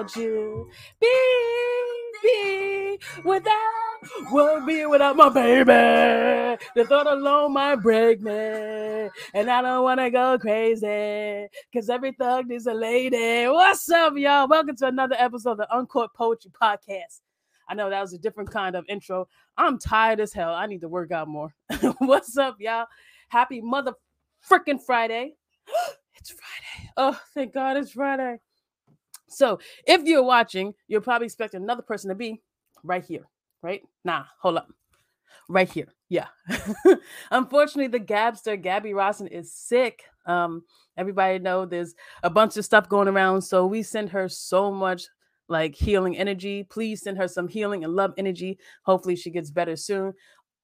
without you. Be, be without, won't be without my baby. The thought alone might break me. And I don't want to go crazy because every thug needs a lady. What's up, y'all? Welcome to another episode of the Uncourt Poetry Podcast. I know that was a different kind of intro. I'm tired as hell. I need to work out more. What's up, y'all? Happy mother freaking Friday. it's Friday. Oh, thank God it's Friday. So, if you're watching, you're probably expecting another person to be right here, right? Nah, hold up. Right here. Yeah. Unfortunately, the Gabster, Gabby Rawson, is sick. Um, everybody know there's a bunch of stuff going around. So we send her so much like healing energy. Please send her some healing and love energy. Hopefully, she gets better soon.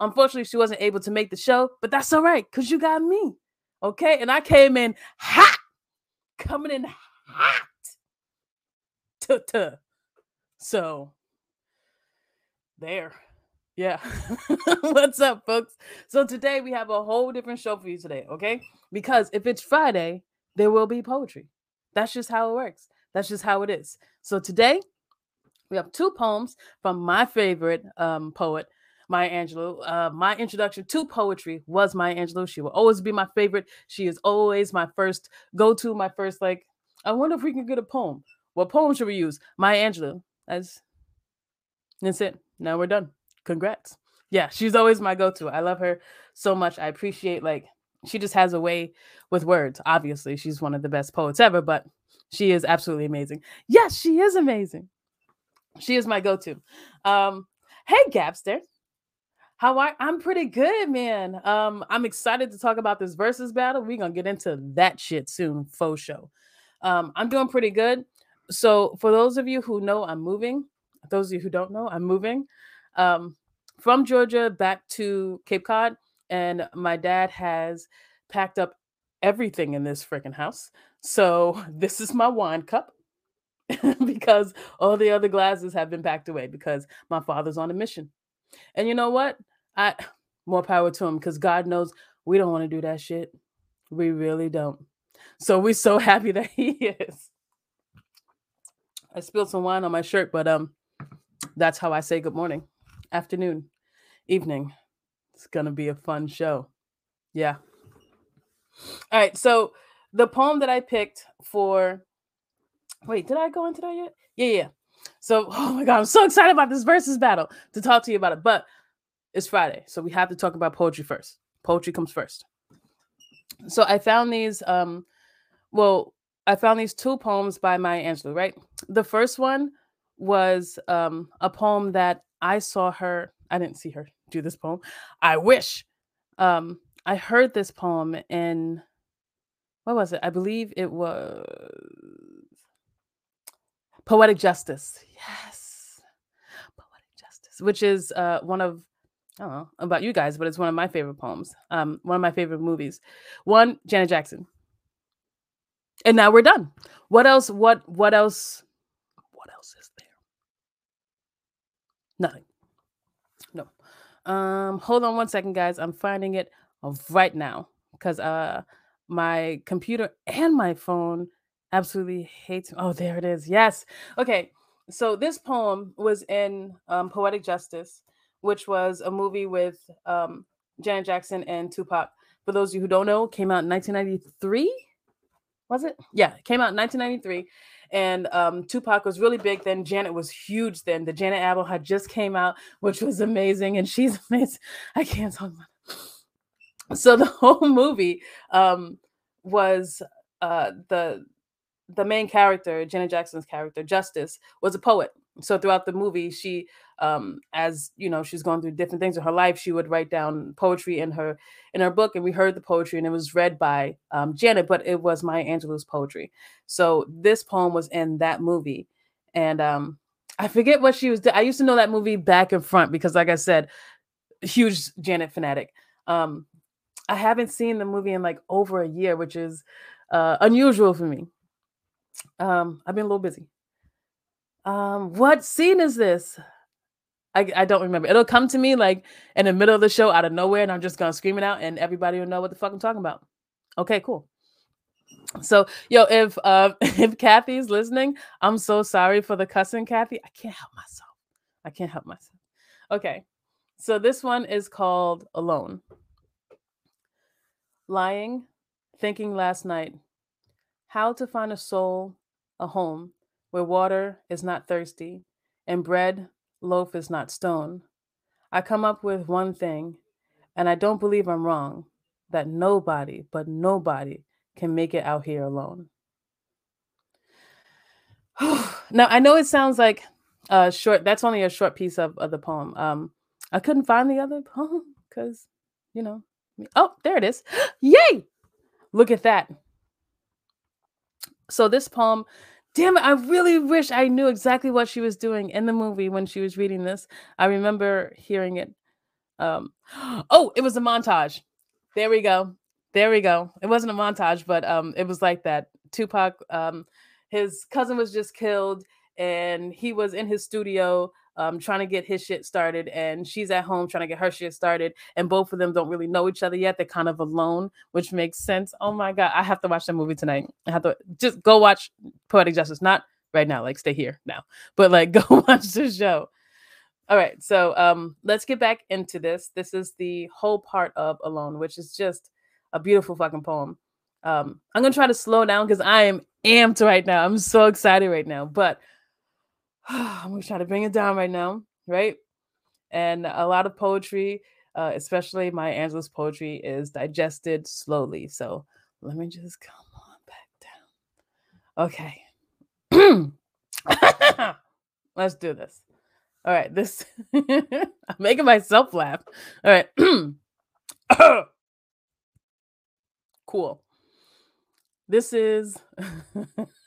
Unfortunately, she wasn't able to make the show, but that's all right because you got me. Okay. And I came in hot, coming in hot. Tuh-tuh. So, there. Yeah. What's up, folks? So, today we have a whole different show for you today. Okay. Because if it's Friday, there will be poetry. That's just how it works. That's just how it is. So today we have two poems from my favorite um, poet, Maya Angelou. Uh, my introduction to poetry was Maya Angelou. She will always be my favorite. She is always my first go to, my first, like, I wonder if we can get a poem. What poem should we use? Maya Angelou. That's, that's it. Now we're done. Congrats. Yeah, she's always my go to. I love her so much. I appreciate, like, she just has a way with words. Obviously, she's one of the best poets ever, but she is absolutely amazing. Yes, she is amazing. She is my go-to. Um, hey Gabster. How are I'm pretty good, man. Um, I'm excited to talk about this versus battle. We're gonna get into that shit soon, faux show. Um, I'm doing pretty good. So for those of you who know I'm moving, those of you who don't know, I'm moving um, from Georgia back to Cape Cod, and my dad has packed up everything in this freaking house. So this is my wine cup because all the other glasses have been packed away because my father's on a mission. And you know what? I more power to him because God knows we don't want to do that shit. We really don't. So we're so happy that he is. I spilled some wine on my shirt, but um that's how I say good morning, afternoon, evening. It's gonna be a fun show. Yeah. All right, so the poem that I picked for wait, did I go into that yet? Yeah, yeah. So, oh my god, I'm so excited about this versus battle to talk to you about it. But it's Friday, so we have to talk about poetry first. Poetry comes first. So I found these um well, I found these two poems by Maya Angelou, right? The first one was um a poem that I saw her, I didn't see her do this poem. I wish. Um I heard this poem in what was it? I believe it was Poetic Justice. Yes. Poetic Justice, which is uh, one of, I don't know about you guys, but it's one of my favorite poems. Um, one of my favorite movies. One, Janet Jackson. And now we're done. What else? What what else? What else is there? Nothing. No. Um, hold on one second, guys. I'm finding it right now because uh my computer and my phone absolutely hates oh there it is. Yes. Okay. So this poem was in um, poetic justice which was a movie with um, janet jackson and tupac. For those of you who don't know came out in 1993 was it? Yeah it came out in 1993 and um, tupac was really big then janet was huge then the janet album had just came out which was amazing and she's amazing i can't talk about it so the whole movie um, was uh, the the main character, Janet Jackson's character, Justice, was a poet. So throughout the movie, she, um, as you know, she's going through different things in her life. She would write down poetry in her in her book, and we heard the poetry, and it was read by um, Janet, but it was Maya Angelou's poetry. So this poem was in that movie, and um, I forget what she was. I used to know that movie back and front because, like I said, huge Janet fanatic. Um, I haven't seen the movie in like over a year, which is uh, unusual for me. Um, I've been a little busy. Um, what scene is this? I, I don't remember. It'll come to me like in the middle of the show out of nowhere, and I'm just gonna scream it out, and everybody will know what the fuck I'm talking about. Okay, cool. So, yo, if uh if Kathy's listening, I'm so sorry for the cussing, Kathy. I can't help myself. I can't help myself. Okay. So this one is called Alone. Lying, thinking last night, how to find a soul, a home where water is not thirsty and bread, loaf is not stone. I come up with one thing, and I don't believe I'm wrong that nobody, but nobody, can make it out here alone. now, I know it sounds like a short, that's only a short piece of, of the poem. Um, I couldn't find the other poem because, you know, oh, there it is. Yay! Look at that. So, this poem damn it, I really wish I knew exactly what she was doing in the movie when she was reading this. I remember hearing it. Um, oh, it was a montage. There we go. There we go. It wasn't a montage, but um, it was like that. Tupac, um, his cousin was just killed, and he was in his studio um, trying to get his shit started, and she's at home trying to get her shit started, and both of them don't really know each other yet. They're kind of alone, which makes sense. Oh my god, I have to watch that movie tonight. I have to just go watch Poetic Justice, not right now, like stay here now, but like go watch the show. All right, so um, let's get back into this. This is the whole part of Alone, which is just a beautiful fucking poem. Um, I'm gonna try to slow down because I am amped right now. I'm so excited right now, but I'm gonna try to bring it down right now, right? And a lot of poetry, uh, especially Maya Angelou's poetry, is digested slowly. So let me just come on back down. Okay. Let's do this. All right, this I'm making myself laugh. All right. cool. This is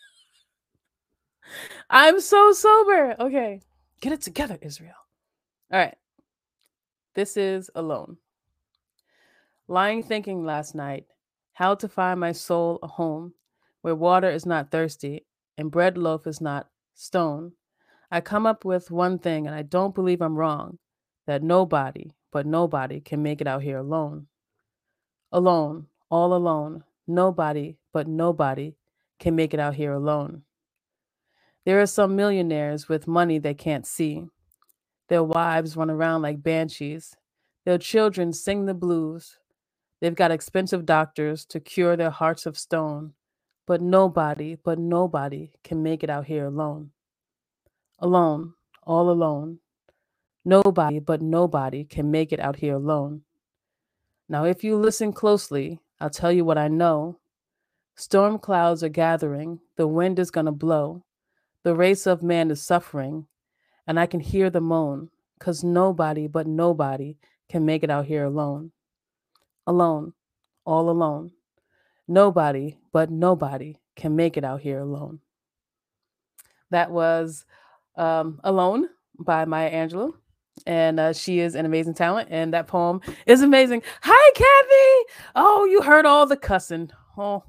I'm so sober. Okay. Get it together, Israel. All right. This is alone. Lying thinking last night how to find my soul a home where water is not thirsty and bread loaf is not stone. I come up with one thing, and I don't believe I'm wrong that nobody, but nobody, can make it out here alone. Alone, all alone. Nobody, but nobody, can make it out here alone. There are some millionaires with money they can't see. Their wives run around like banshees. Their children sing the blues. They've got expensive doctors to cure their hearts of stone. But nobody, but nobody can make it out here alone. Alone, all alone. Nobody, but nobody can make it out here alone. Now, if you listen closely, I'll tell you what I know. Storm clouds are gathering, the wind is going to blow. The race of man is suffering, and I can hear the moan, because nobody but nobody can make it out here alone. Alone, all alone. Nobody but nobody can make it out here alone. That was um, Alone by Maya Angelou. And uh, she is an amazing talent. And that poem is amazing. Hi, Kathy. Oh, you heard all the cussing. Oh,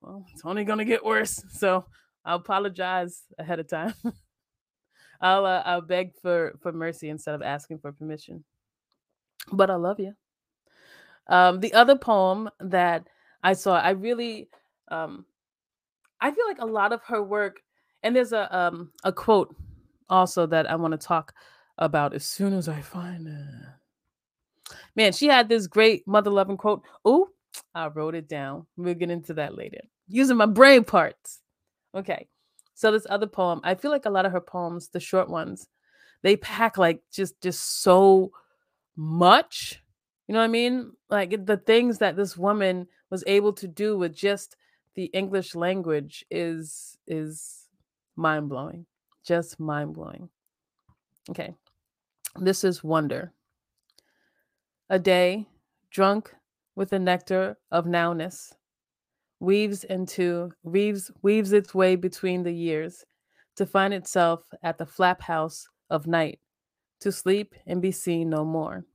well, it's only going to get worse. So I'll apologize ahead of time. I'll uh, I'll beg for for mercy instead of asking for permission. But I love you. Um, the other poem that I saw, I really, um, I feel like a lot of her work, and there's a um a quote also that I want to talk about as soon as I find it. Man, she had this great mother loving quote. Oh, I wrote it down. We'll get into that later. Using my brain parts. Okay. So this other poem, I feel like a lot of her poems, the short ones, they pack like just just so much. You know what I mean? Like the things that this woman was able to do with just the English language is is mind-blowing. Just mind-blowing. Okay. This is wonder. A day drunk with the nectar of nowness weaves into weaves weaves its way between the years to find itself at the flap house of night to sleep and be seen no more.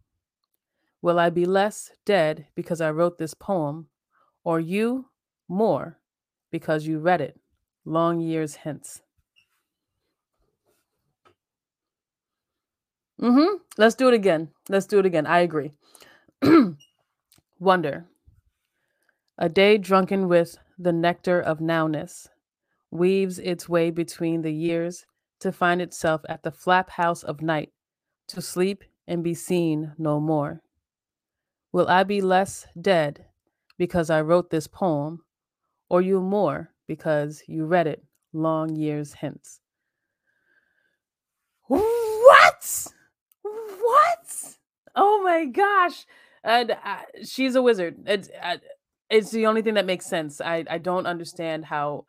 Will i be less dead because i wrote this poem or you more because you read it long years hence? Mm-hmm. Let's do it again. Let's do it again. I agree. Wonder a day drunken with the nectar of nowness, weaves its way between the years to find itself at the flap house of night, to sleep and be seen no more. Will I be less dead because I wrote this poem, or you more because you read it long years hence? What? What? Oh my gosh. And uh, she's a wizard. It's, uh, it's the only thing that makes sense. I, I don't understand how.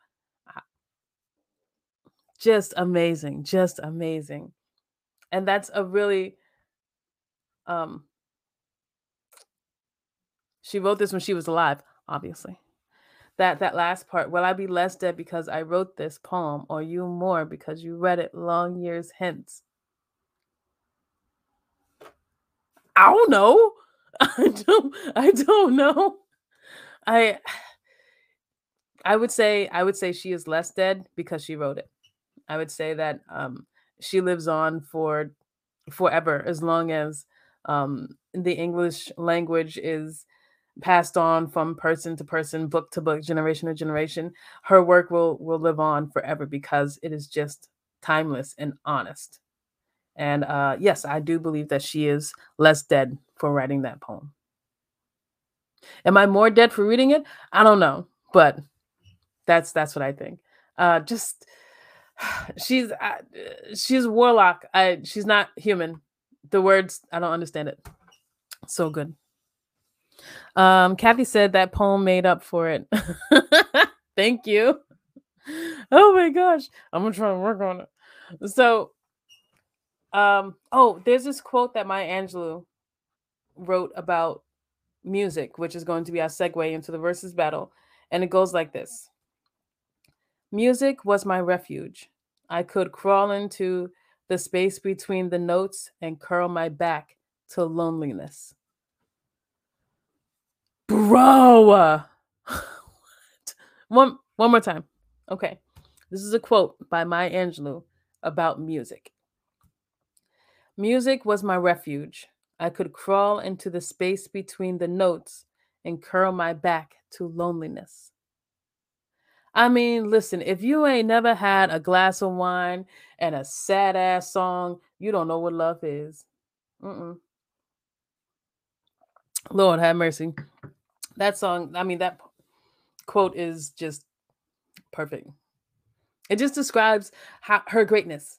Just amazing. Just amazing. And that's a really. Um, she wrote this when she was alive, obviously. That that last part, will I be less dead because I wrote this poem, or you more because you read it long years hence? I don't know. I don't I don't know. I I would say I would say she is less dead because she wrote it. I would say that um she lives on for forever as long as um the English language is passed on from person to person, book to book, generation to generation. Her work will will live on forever because it is just timeless and honest. And uh, yes, I do believe that she is less dead for writing that poem. Am I more dead for reading it? I don't know, but that's that's what I think. Uh, just she's uh, she's warlock. I she's not human. The words I don't understand it. So good. Um, Kathy said that poem made up for it. Thank you. Oh my gosh, I'm gonna try and work on it. So um, oh, there's this quote that Maya Angelou wrote about music, which is going to be our segue into the verses battle. And it goes like this Music was my refuge. I could crawl into the space between the notes and curl my back to loneliness. Bro! one, one more time. Okay. This is a quote by Maya Angelou about music. Music was my refuge. I could crawl into the space between the notes and curl my back to loneliness. I mean, listen, if you ain't never had a glass of wine and a sad ass song, you don't know what love is. Mm-mm. Lord have mercy. That song, I mean, that quote is just perfect. It just describes how, her greatness.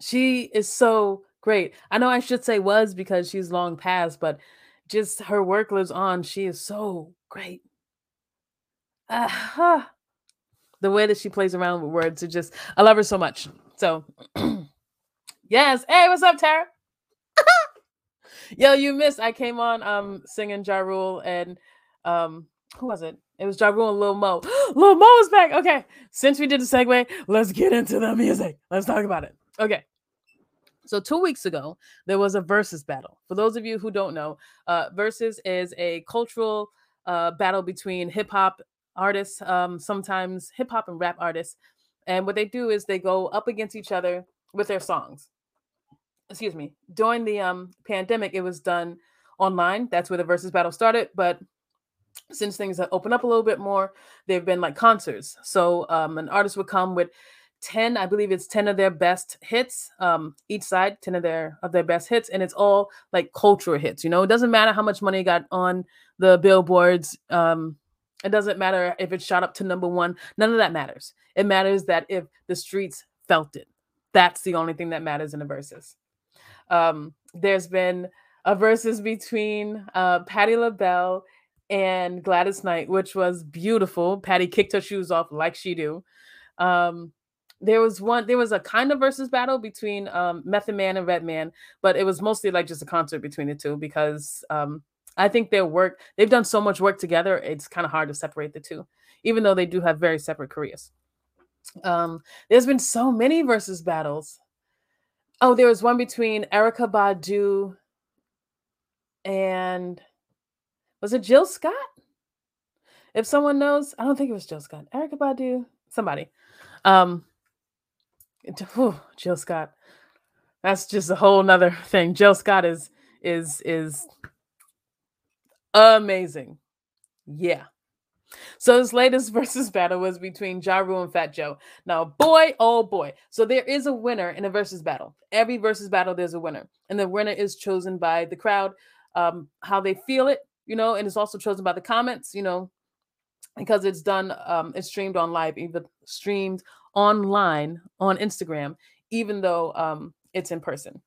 She is so great. I know I should say was because she's long past, but just her work lives on. She is so great. Uh, the way that she plays around with words, it just I love her so much. So yes. Hey, what's up, Tara? Yo, you missed. I came on um singing Ja Rule and um who was it? It was Ja Rule and Lil Mo. Lil Mo is back. Okay. Since we did the segue, let's get into the music. Let's talk about it. Okay. So two weeks ago, there was a versus battle. For those of you who don't know, uh, versus is a cultural uh, battle between hip hop artists, um, sometimes hip hop and rap artists, and what they do is they go up against each other with their songs. Excuse me. During the um, pandemic, it was done online. That's where the versus battle started. But since things have opened up a little bit more, they've been like concerts. So um, an artist would come with 10 i believe it's 10 of their best hits um each side 10 of their of their best hits and it's all like cultural hits you know? It doesn't matter how much money got on the billboards um it doesn't matter if it shot up to number one none of that matters. It matters that if the streets felt it. That's the only thing that matters in the verses. Um there's been a verses between uh patti labelle and gladys knight which was beautiful. Patti kicked her shoes off like she do. Um there was one there was a kind of versus battle between um Method Man and Redman, but it was mostly like just a concert between the two because um I think their work they've done so much work together, it's kind of hard to separate the two, even though they do have very separate careers. Um, there's been so many versus battles. Oh, there was one between Erykah Badu and was it Jill Scott? If someone knows, I don't think it was Jill Scott. Erykah Badu, somebody. Um, Whew, Jill Scott. That's just a whole nother thing. Jill Scott is is is amazing. Yeah. So his latest versus battle was between Ja Rule and Fat Joe. Now, boy, oh boy. So there is a winner in a versus battle. Every versus battle, there's a winner. And the winner is chosen by the crowd, um, how they feel it, you know, and it's also chosen by the comments, you know, because it's done, um, it's streamed on live, even streamed online on Instagram, even though um it's in person.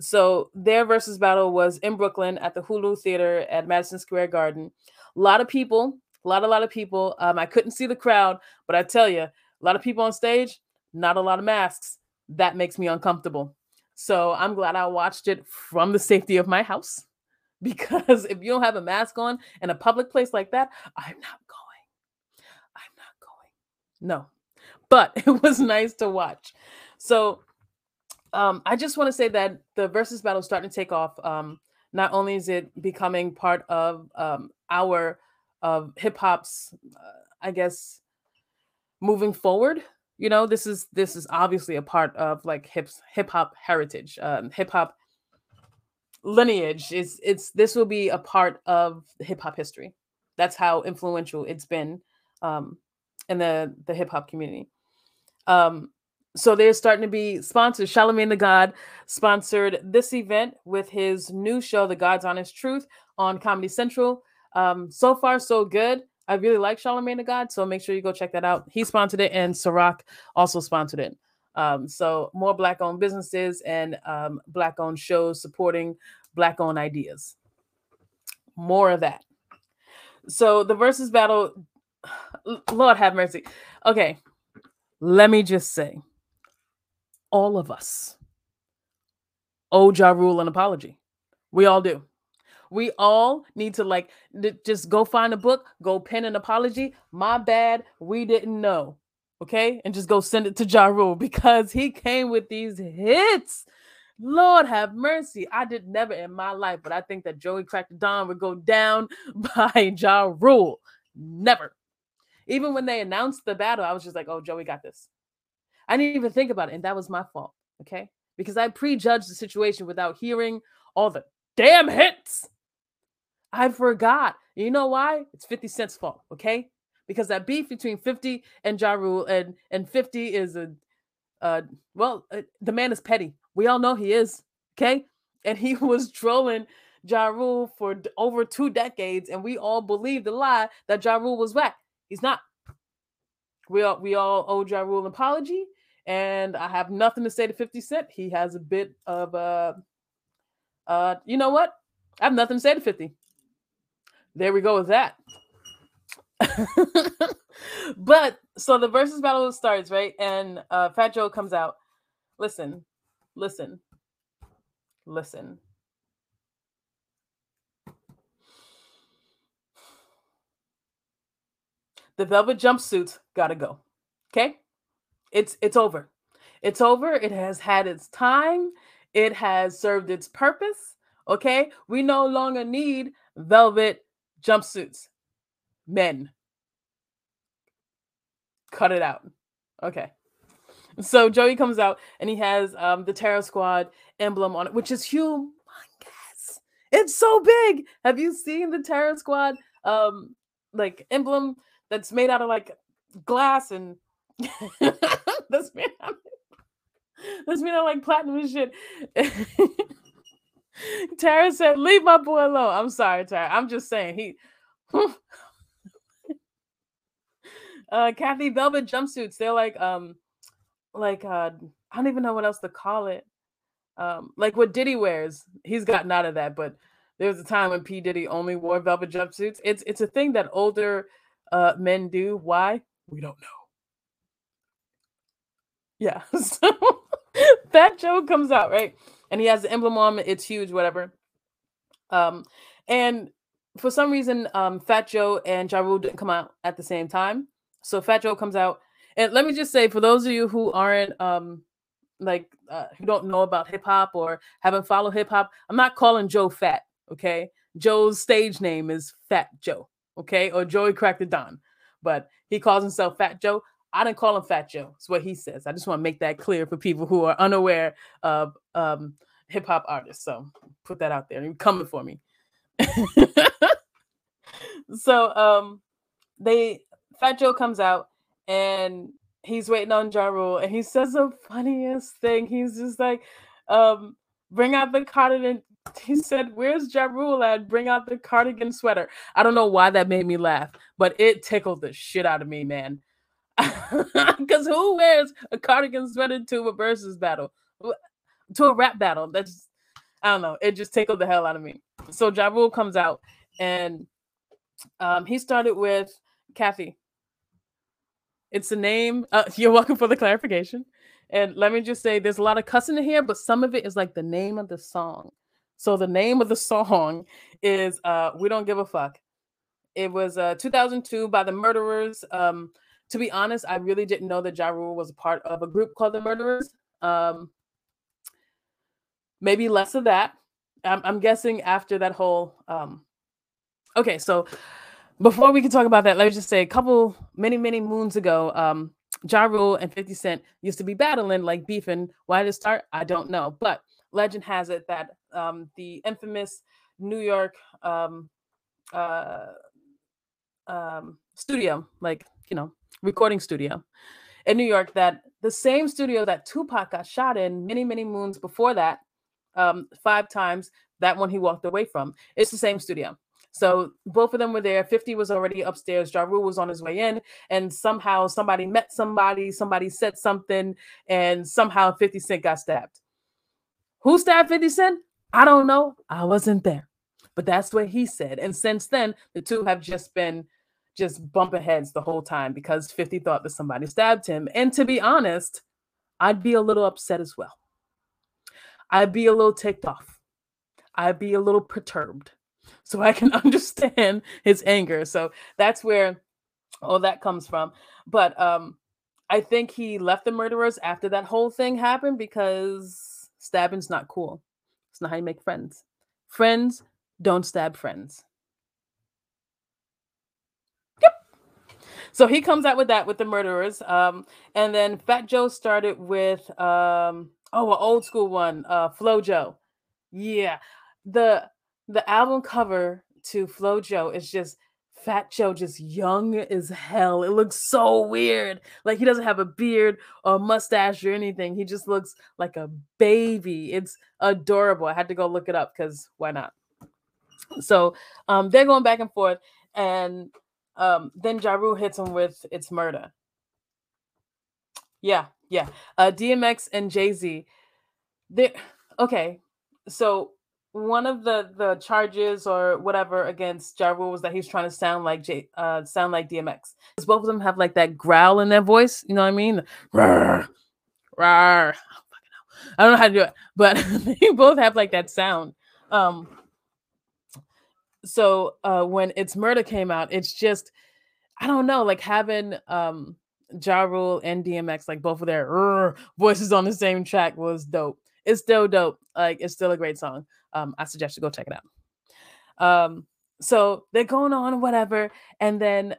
So their versus battle was in Brooklyn at the Hulu Theater at Madison Square Garden. A lot of people a lot, a lot of people. Um, I couldn't see the crowd, but I tell you, a lot of people on stage, not a lot of masks. That makes me uncomfortable. So I'm glad I watched it from the safety of my house because if you don't have a mask on in a public place like that, I'm not going. I'm not going. No, but it was nice to watch. So um, I just want to say that the versus battle is starting to take off. Um, not only is it becoming part of um, our of hip hop's, uh, I guess, moving forward. You know, this is this is obviously a part of like hip hip hop heritage, um, hip hop lineage. Is it's this will be a part of hip hop history. That's how influential it's been um, in the the hip hop community. Um, so they're starting to be sponsored. Charlemagne the God sponsored this event with his new show, The God's Honest Truth, on Comedy Central. Um, so far, so good. I really like Charlemagne the God, so make sure you go check that out. He sponsored it, and Ciroc also sponsored it. Um, so more black-owned businesses and um, black-owned shows supporting black-owned ideas. More of that. So the versus battle, Lord have mercy. Okay, let me just say, all of us owe Ja Rule an apology. We all do. We all need to like just go find a book, go pen an apology. My bad, we didn't know. Okay, and just go send it to Ja Rule because he came with these hits. Lord have mercy. I did never in my life, but I think that Joey Crack Don would go down by Ja Rule. Never. Even when they announced the battle, I was just like, oh, Joey got this. I didn't even think about it. And that was my fault. Okay. Because I prejudged the situation without hearing all the damn hits. I forgot. You know why? It's 50 Cent's fault, okay? Because that beef between 50 and Ja Rule and and 50 is a uh well, uh, the man is petty. We all know he is, okay? And he was trolling Ja Rule for over two decades, and we all believed the lie that Ja Rule was whack. He's not. We all we all owe Ja Rule an apology, and I have nothing to say to 50 Cent. He has a bit of uh uh you know what? I have nothing to say to 50 there we go with that. but so the versus battle starts, right? And uh Fat Joe comes out. Listen, listen, listen. The velvet jumpsuits gotta go. Okay? It's it's over. It's over. It has had its time. It has served its purpose. Okay. We no longer need velvet jumpsuits, men. Cut it out. Okay. So Joey comes out and he has um, the Terror Squad emblem on it, which is humongous. It's so big. Have you seen the Terror Squad um, like emblem that's made out of like glass and that's made out of, that's made out of like platinum and shit. Tara said, "Leave my boy alone." I'm sorry, Tara. I'm just saying he. uh, Kathy Velvet jumpsuits. They're like um, like uh, I don't even know what else to call it. Um, like what Diddy wears. He's gotten out of that, but there was a time when P Diddy only wore velvet jumpsuits. It's it's a thing that older uh men do. Why? We don't know. Yeah. So that Joe comes out right and he has the emblem on It's huge, whatever. Um, and for some reason, um, Fat Joe and Ja Rule didn't come out at the same time. So Fat Joe comes out, and let me just say, for those of you who aren't um, like uh, who don't know about hip hop or haven't followed hip hop, I'm not calling Joe fat. Okay, Joe's stage name is Fat Joe. Okay, or Joey Crack the Don, but he calls himself Fat Joe. I didn't call him Fat Joe. It's what he says. I just want to make that clear for people who are unaware of um, hip hop artists. So put that out there. You're coming for me. so um, they Fat Joe comes out and he's waiting on Ja Rule, and he says the funniest thing. He's just like, um, bring out the cardigan. He said, Where's Ja Rule at? Bring out the cardigan sweater. I don't know why that made me laugh, but it tickled the shit out of me, man. Because who wears a cardigan sweater to a versus battle? To a rap battle? That's, I don't know. It just tickled the hell out of me. So Ja Rule comes out and um, he started with Kathy. It's the name. Uh, you're welcome for the clarification. And let me just say, there's a lot of cussing in here, but some of it is like the name of the song. So the name of the song is uh, "We Don't Give a Fuck." It was uh, 2002 by the Murderers. Um, to be honest, I really didn't know that Ja Rule was a part of a group called the Murderers. Um, maybe less of that. I'm, I'm guessing after that whole. Um, okay, so before we can talk about that, let me just say a couple, many, many moons ago, um, Ja Rule and 50 Cent used to be battling, like beefing. Why did it start? I don't know. But legend has it that um, the infamous New York um, uh, um, studio, like, you know, recording studio in New York, that the same studio that Tupac got shot in many, many moons before that, um, five times, that one he walked away from, it's the same studio. So both of them were there. 50 was already upstairs. Ja Rule was on his way in. And somehow somebody met somebody, somebody said something, and somehow 50 Cent got stabbed. Who stabbed 50 Cent? I don't know. I wasn't there. But that's what he said. And since then, the two have just been just bumping heads the whole time because 50 thought that somebody stabbed him. And to be honest, I'd be a little upset as well. I'd be a little ticked off. I'd be a little perturbed so I can understand his anger. So that's where all that comes from. But um, I think he left the murderers after that whole thing happened because stabbing's not cool. It's not how you make friends. Friends don't stab friends. Yep. So he comes out with that with the murderers. Um, and then Fat Joe started with um, oh, an old school one, uh, Flow Joe. Yeah. The the album cover to Flow Joe is just Fat Joe just young as hell. It looks so weird. Like he doesn't have a beard or a mustache or anything. He just looks like a baby. It's adorable. I had to go look it up because why not? So um, they're going back and forth, and um, then Ja Rule hits him with "It's Murder." Yeah, yeah. Uh, DMX and Jay Z. Okay. So one of the the charges or whatever against Ja Rule was that he's trying to sound like J, uh sound like DMX. Because both of them have like that growl in their voice, you know what I mean? Rawr, rawr. I don't know how to do it, but they both have like that sound. Um so uh when it's murder came out, it's just I don't know, like having um Ja Rule and DMX, like both of their voices on the same track was dope. It's still dope. Like it's still a great song um, I suggest you go check it out. Um, so they're going on whatever, and then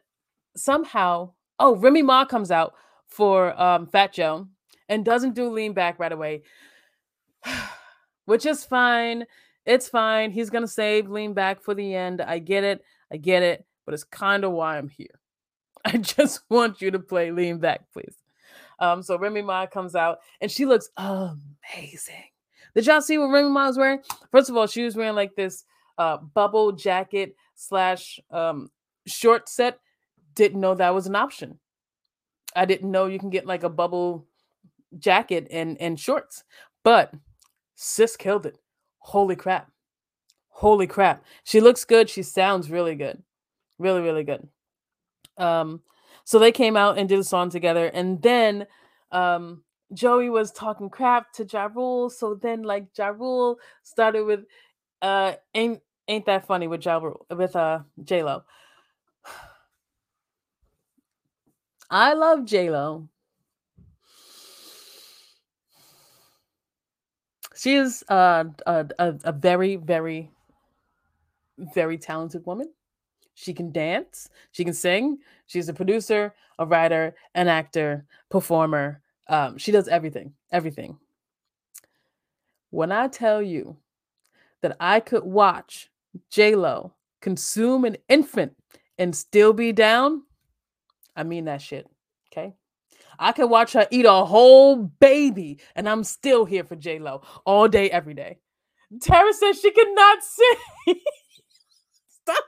somehow, oh, Remy Ma comes out for um, Fat Joe and doesn't do lean back right away, which is fine. It's fine. He's gonna save lean back for the end. I get it. I get it. But it's kind of why I'm here. I just want you to play lean back, please. Um, so Remy Ma comes out and she looks amazing. Did y'all see what Remy Ma was wearing? First of all, she was wearing like this uh, bubble jacket slash um, short set. Didn't know that was an option. I didn't know you can get like a bubble jacket and and shorts. But sis killed it. Holy crap. Holy crap. She looks good. She sounds really good. Really, really good. Um, so they came out and did a song together. And then um Joey was talking crap to Ja Rule. So then like Ja Rule started with uh ain't ain't that funny with Ja Rule with uh J Lo. I love J Lo. She is uh, a, a, a very, very, very talented woman. She can dance, she can sing. She's a producer, a writer, an actor, performer, um, she does everything, everything. When I tell you that I could watch J Lo consume an infant and still be down, I mean that shit. Okay. I could watch her eat a whole baby, and I'm still here for J Lo all day, every day. Tara says she cannot sing. Stop.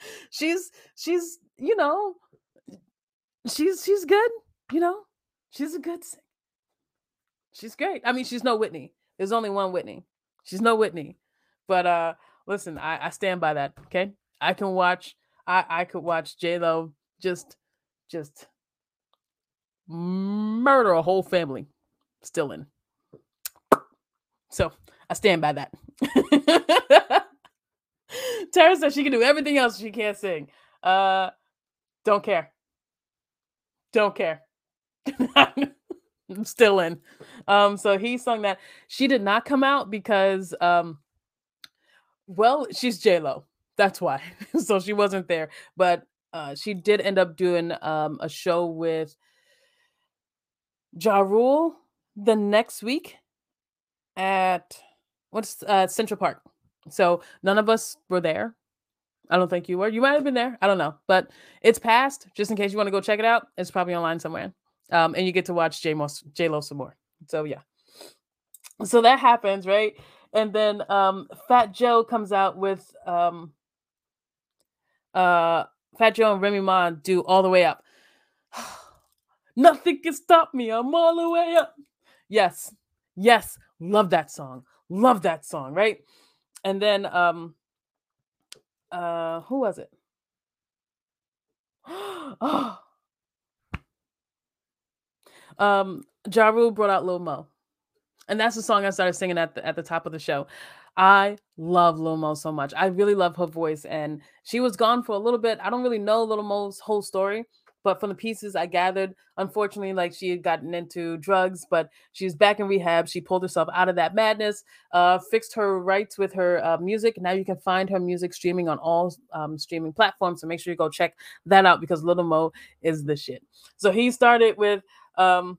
she's she's you know she's she's good. You know she's a good singer. She's great. I mean, she's no Whitney. There's only one Whitney. She's no Whitney. But uh listen, I, I stand by that. Okay. I can watch I, I could watch J Lo just just murder a whole family. Still in. So I stand by that. Tara says she can do everything else. She can't sing. Uh, don't care. Don't care. I'm still in. Um, so he sung that. She did not come out because, um, well, she's J Lo. That's why. so she wasn't there. But uh, she did end up doing um a show with Ja Rule the next week at what's uh Central Park. So none of us were there. I don't think you were. You might have been there. I don't know, but it's past. Just in case you want to go check it out, it's probably online somewhere. Um, and you get to watch J J Lo some more. So yeah. So that happens, right? And then um, Fat Joe comes out with um, uh, Fat Joe and Remy Ma do all the way up. Nothing can stop me. I'm all the way up. Yes, yes, love that song. Love that song, right? And then um uh who was it? oh. Um Ja Rule brought out Lil Mo. And that's the song I started singing at the at the top of the show. I love Lil Mo so much. I really love her voice. And she was gone for a little bit. I don't really know Lil Mo's whole story, but from the pieces I gathered, unfortunately, like she had gotten into drugs, but she's back in rehab. She pulled herself out of that madness, uh, fixed her rights with her uh, music. Now you can find her music streaming on all um, streaming platforms. So make sure you go check that out because Little Mo is the shit. So he started with um,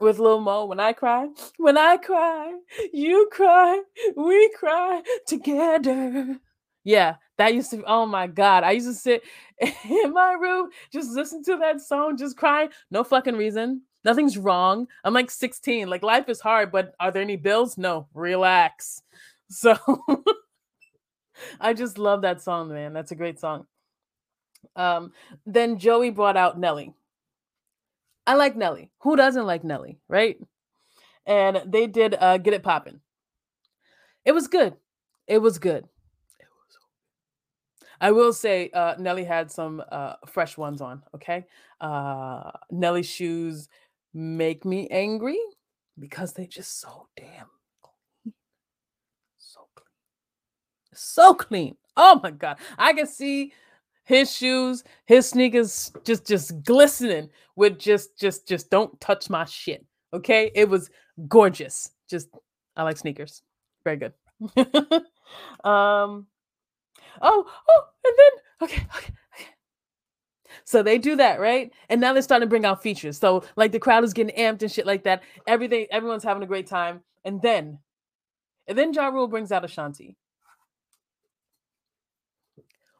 with Lil Mo. When I cry, when I cry, you cry, we cry together. Yeah, that used to. Oh my god, I used to sit in my room, just listen to that song, just crying. No fucking reason. Nothing's wrong. I'm like 16. Like life is hard, but are there any bills? No. Relax. So I just love that song, man. That's a great song. Um, then Joey brought out Nelly. I like Nelly. Who doesn't like Nelly, right? And they did uh Get It Poppin'. It was good. It was good. I will say uh Nelly had some uh fresh ones on, okay? Uh Nelly's shoes make me angry because they're just so damn clean. So clean. So clean. Oh my god. I can see his shoes, his sneakers just just glistening with just just just don't touch my shit. Okay? It was gorgeous. Just I like sneakers. Very good. um oh, oh, and then okay, okay, okay. So they do that, right? And now they're starting to bring out features. So like the crowd is getting amped and shit like that. Everything, everyone's having a great time. And then, and then Ja Rule brings out Ashanti.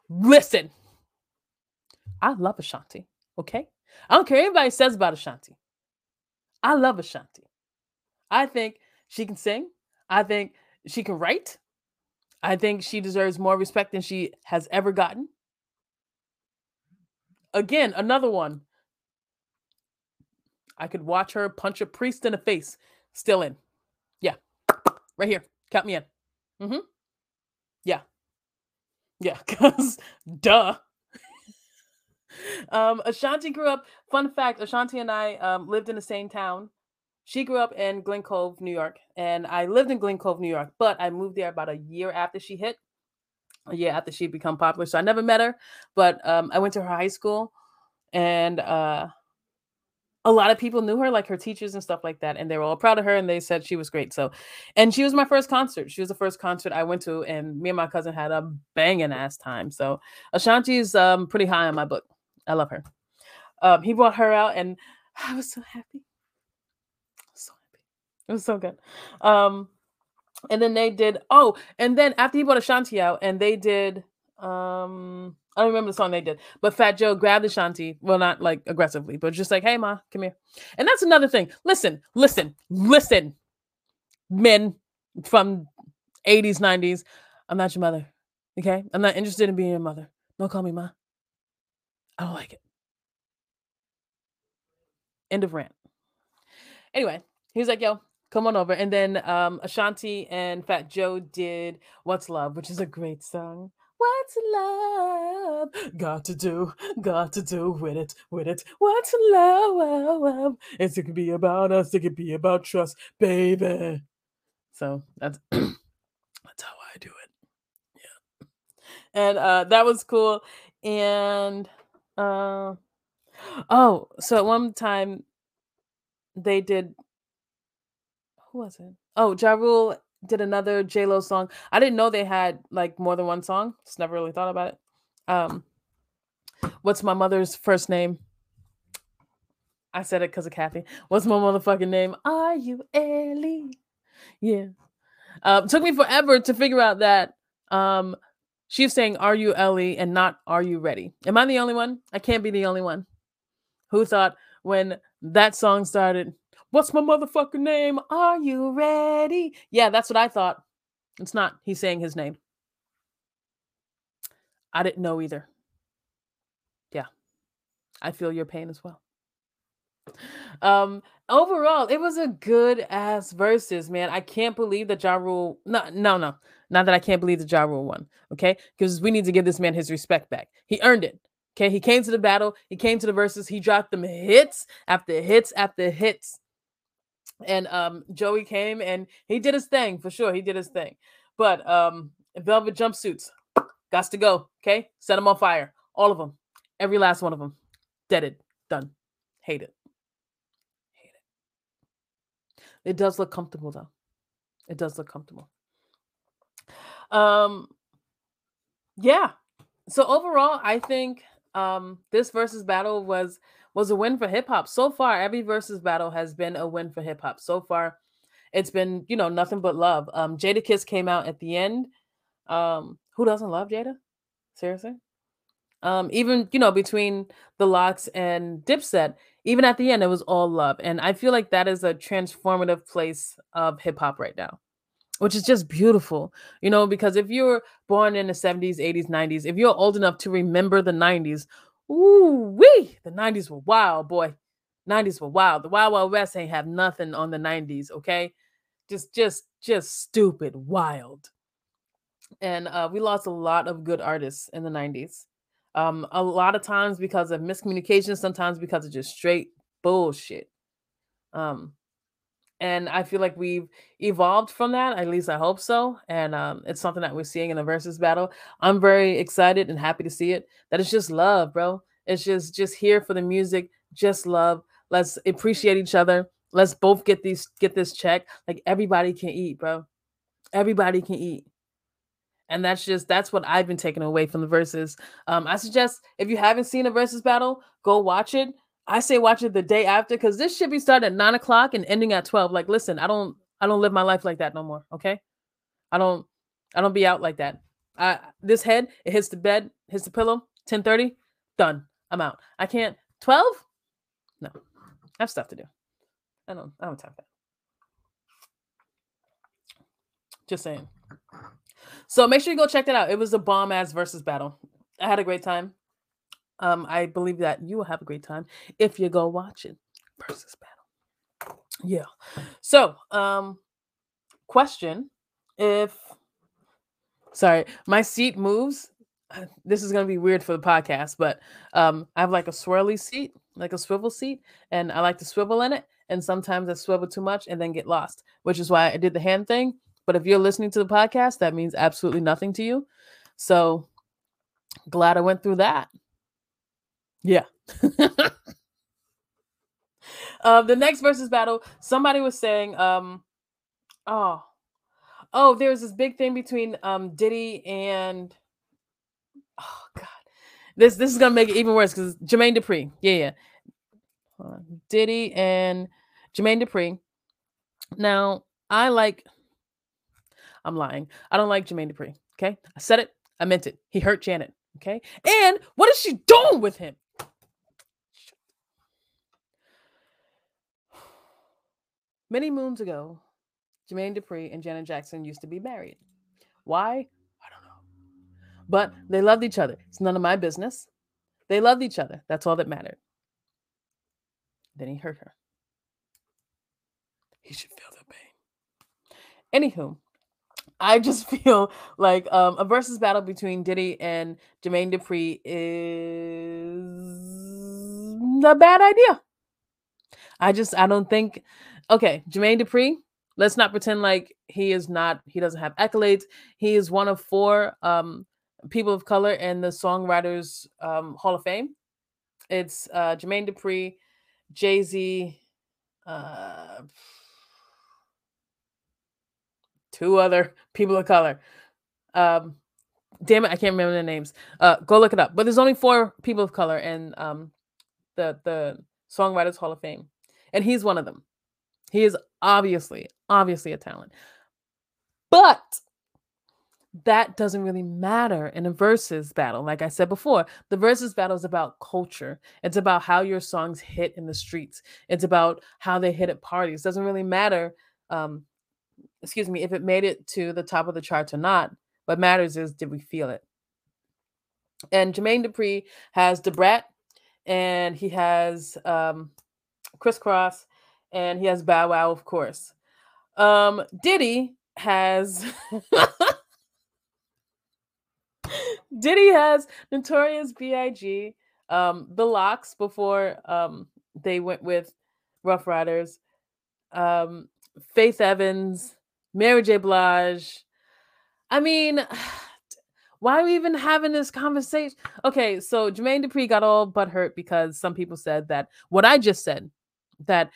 Listen, I love Ashanti. Okay. I don't care anybody says about Ashanti. I love Ashanti. I think she can sing. I think she can write. I think she deserves more respect than she has ever gotten. Again, another one. I could watch her punch a priest in the face. Still in. Yeah. Right here. Count me in. Mm-hmm. Yeah. Yeah, because duh um, Ashanti grew up. Fun fact: Ashanti and I um, lived in the same town. She grew up in Glen Cove, New York, and I lived in Glen Cove, New York. But I moved there about a year after she hit. A year after she become popular, so I never met her. But um, I went to her high school, and uh, a lot of people knew her, like her teachers and stuff like that, and they were all proud of her, and they said she was great. So, and she was my first concert. She was the first concert I went to, and me and my cousin had a banging ass time. So, Ashanti's um, pretty high on my book. I love her. Um, he brought her out, and I was so happy. So happy. It was so good. Um, and then they did. Oh, and then after he brought Ashanti out, and they did um I don't remember the song they did, but Fat Joe grabbed Ashanti. Well, not like aggressively, but just like, "Hey, ma, come here." And that's another thing. Listen, listen, listen, men from 80s, 90s. I'm not your mother. Okay, I'm not interested in being your mother. Don't call me ma. I don't like it. End of rant. Anyway, he was like, "Yo, come on over." And then um, Ashanti and Fat Joe did "What's Love," which is a great song. What's love got to do? Got to do with it, with it. What's love? It's, it could be about us. It could be about trust, baby. So that's that's how I do it. Yeah, and uh, that was cool. And uh, oh, so at one time they did. Who was it? Oh, Ja Rule did another J Lo song. I didn't know they had like more than one song. Just never really thought about it. Um, what's my mother's first name? I said it because of Kathy. What's my motherfucking name? Are you Ellie? Yeah. Um, took me forever to figure out that um, she's saying "Are you Ellie?" and not "Are you ready?" Am I the only one? I can't be the only one. Who thought when that song started, What's my motherfucking name? Are you ready? Yeah, that's what I thought. It's not. He's saying his name. I didn't know either. Yeah. I feel your pain as well. Um, overall, it was a good ass verses, man. I can't believe that Ja Rule. No, no, no. Not that I can't believe the Ja Rule won. Okay, because we need to give this man his respect back. He earned it. Okay, he came to the battle. He came to the verses. He dropped them hits after hits after hits and um Joey came and he did his thing for sure. He did his thing. But um velvet jumpsuits got to go. Okay, set them on fire. All of them, every last one of them, deaded, done. Hate it. Hate it. It does look comfortable though. It does look comfortable. Um, yeah. So overall, I think um this versus battle was was a win for hip hop. So far, every versus battle has been a win for hip hop. So far, it's been, you know, nothing but love. Um, Jadakiss came out at the end. Um, who doesn't love Jada? Seriously? Um, even, you know, between the LOX and Dipset, even at the end, it was all love. And I feel like that is a transformative place of hip hop right now which is just beautiful, you know, because if you're born in the 70s, 80s, 90s, if you're old enough to remember the 90s, Ooh, wee! The 90s were wild, boy. 90s were wild. The Wild Wild West ain't have nothing on the 90s, okay? Just, just, just stupid, wild. And uh, we lost a lot of good artists in the 90s. Um, a lot of times because of miscommunication, sometimes because of just straight bullshit. Um, and I feel like we've evolved from that. At least I hope so. And um, it's something that we're seeing in the versus battle. I'm very excited and happy to see it. That it's just love, bro. It's just just here for the music, just love. Let's appreciate each other. Let's both get these get this check. Like everybody can eat, bro. Everybody can eat. And that's just that's what I've been taking away from the verses. Um, I suggest if you haven't seen a versus battle, go watch it I say watch it the day after because this should be starting at nine o'clock and ending at 12. Like, listen, I don't I don't live my life like that no more. Okay. I don't I don't be out like that. I this head, it hits the bed, hits the pillow, 10:30, done. I'm out. I can't 12? No. I have stuff to do. I don't I don't have that. Just saying. So make sure you go check that out. It was a bomb ass versus battle. I had a great time. Um, I believe that you will have a great time if you go watch it. Versus battle. Yeah. So, um, question: If sorry, my seat moves. This is gonna be weird for the podcast, but um, I have like a swirly seat, like a swivel seat, and I like to swivel in it. And sometimes I swivel too much and then get lost, which is why I did the hand thing. But if you're listening to the podcast, that means absolutely nothing to you. So glad I went through that. Yeah. uh, the next versus battle, somebody was saying, um, oh, oh, there's this big thing between um Diddy and oh god, this this is gonna make it even worse because Jermaine Dupri, yeah, yeah, Diddy and Jermaine Dupri. Now I like, I'm lying. I don't like Jermaine Dupri. Okay, I said it. I meant it. He hurt Janet. Okay. And what is she doing with him? Many moons ago, Jermaine Dupri and Janet Jackson used to be married. Why? I don't know. But they loved each other. It's none of my business. They loved each other. That's all that mattered. Then he hurt her. He should feel the pain. Anywho, I just feel like um, a versus battle between Diddy and Jermaine Dupri is a bad idea. I just I don't think okay, Jermaine Dupri, let's not pretend like he is not he doesn't have accolades. He is one of four um people of color in the Songwriters um, Hall of Fame. It's uh Jermaine Dupri, Jay-Z, uh two other people of color. Um, damn it, I can't remember their names. Uh, go look it up. But there's only four people of color in um, the the Songwriters Hall of Fame, and he's one of them. He is obviously, obviously a talent, but that doesn't really matter in a versus battle. Like I said before, the versus battle is about culture. It's about how your songs hit in the streets. It's about how they hit at parties. It doesn't really matter um, excuse me, if it made it to the top of the charts or not. What matters is did we feel it? And Jermaine Dupri has Da Brat, and he has um, Kris Kross, and he has Bow Wow, of course. Um, Diddy has Diddy has Notorious B.I.G., um, The LOX before um, they went with Ruff Ryders, um, Faith Evans, Mary J. Blige. I mean, why are we even having this conversation? Okay, so Jermaine Dupri got all but hurt because some people said that what I just said, that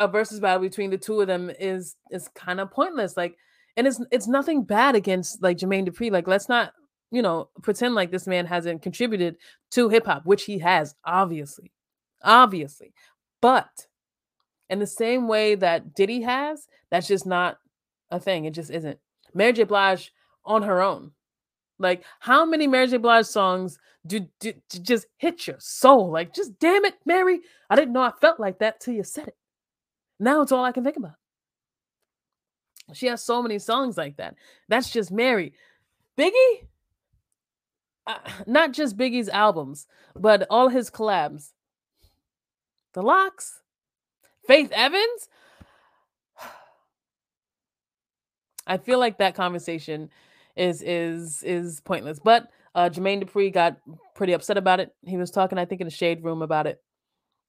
a versus battle between the two of them is is kind of pointless. Like, and it's it's nothing bad against like Jermaine Dupri. Like, let's not you know pretend like this man hasn't contributed to hip hop, which he has, obviously, obviously. But in the same way that Diddy has, that's just not a thing. It just isn't. Mary J. Blige on her own. Like, how many Mary J. Blige songs do, do, do, just hit your soul? Like, just damn it, Mary. I didn't know I felt like that till you said it. Now it's all I can think about. She has so many songs like that. That's just Mary. Biggie, uh, not just Biggie's albums, but all his collabs. The LOX, Faith Evans. I feel like that conversation is is is pointless. But uh Jermaine Dupri got pretty upset about it. He was talking, I think, in the shade room about it.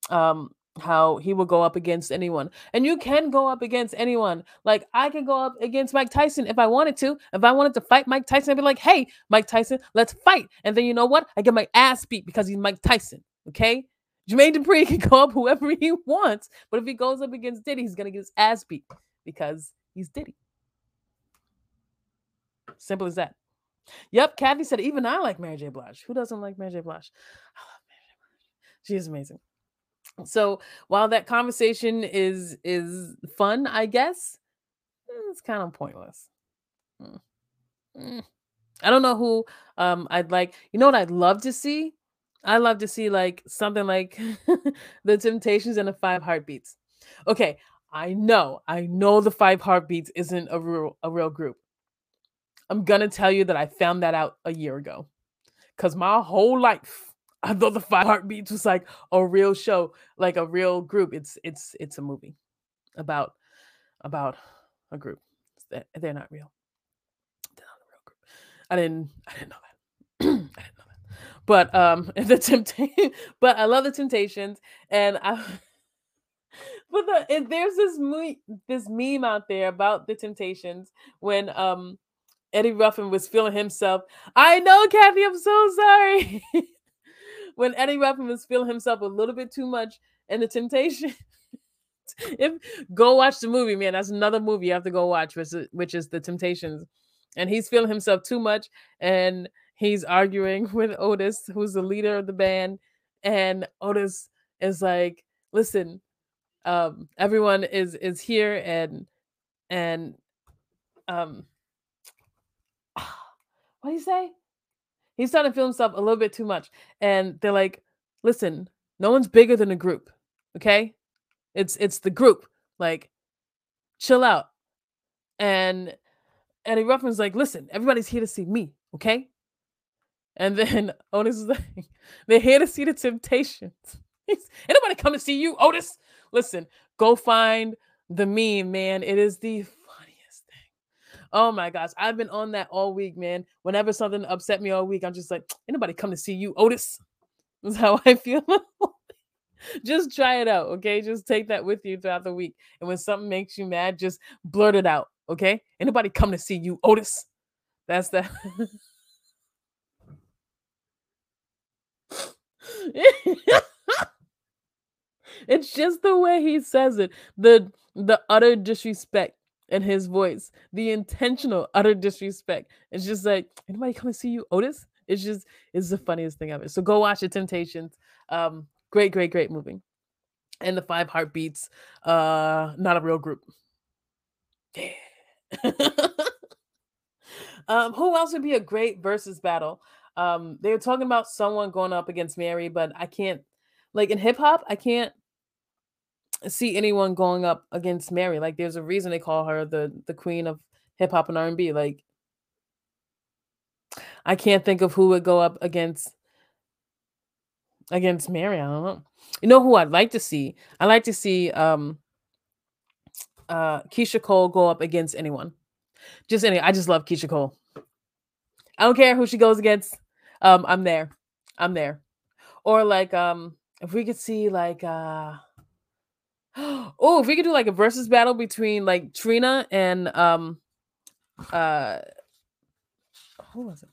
Um, how he will go up against anyone. And you can go up against anyone. Like I can go up against Mike Tyson if I wanted to. If I wanted to fight Mike Tyson, I'd be like, hey, Mike Tyson, let's fight. And then you know what? I get my ass beat because he's Mike Tyson. Okay. Jermaine Dupri can go up whoever he wants, but if he goes up against Diddy, he's gonna get his ass beat because he's Diddy. Simple as that. Yep, Kathy said even I like Mary J. Blige. Who doesn't like Mary J. Blige? I love Mary J. Blige. She is amazing. So while that conversation is is fun, I guess it's kind of pointless. Mm. Mm. I don't know who um I'd like. You know what I'd love to see? I love to see like something like the Temptations and the Five Heartbeats. Okay, I know, I know the Five Heartbeats isn't a real a real group. I'm gonna tell you that I found that out a year ago. Cause my whole life I thought the Five Heartbeats was like a real show, like a real group. It's it's it's a movie about about a group. They're they're not real. They're not a real group. I didn't I didn't know that. I didn't know that. But um the temptation but I love the temptations and I but the, there's this me- this meme out there about the temptations when um Eddie Ruffin was feeling himself. I know, Kathy, I'm so sorry. When Eddie Ruffin was feeling himself a little bit too much in the temptation. if go watch the movie, man. That's another movie you have to go watch, which is, which is the Temptations. And he's feeling himself too much, and he's arguing with Otis, who's the leader of the band. And Otis is like, "Listen, um, everyone is is here, and and um, what do you say? He's starting to feel himself a little bit too much. And they're like, listen, no one's bigger than a group. Okay. It's it's the group. Like, chill out. And Eddie Ruffin's like, listen, everybody's here to see me, okay? And then Otis is like, they're here to see the temptations. Anybody come to see you, Otis? Listen, go find the meme, man. It is the. Oh my gosh, I've been on that all week, man. Whenever something upset me all week, I'm just like, anybody come to see you, Otis? That's how I feel. just try it out, okay? Just take that with you throughout the week. And when something makes you mad, just blurt it out, okay? Anybody come to see you, Otis? That's that. it's just the way he says it. The the utter disrespect in his voice, the intentional utter disrespect. It's just like, anybody come and see you, Otis? It's just it's the funniest thing ever. So go watch the Temptations. Um, great, great, great movie. And the Five Heartbeats, uh, not a real group. Yeah. um, who else would be a great versus battle? Um, they were talking about someone going up against Mary, but I can't like in hip hop, I can't see anyone going up against Mary. Like there's a reason they call her the the queen of hip hop and R&B. Like I can't think of who would go up against against Mary. I don't know. You know who I'd like to see? I like to see um uh Keyshia Cole go up against anyone. Just any I just love Keyshia Cole. I don't care who she goes against. Um, I'm there. I'm there. Or like um if we could see like uh oh, if we could do like a versus battle between like Trina and um uh who was it?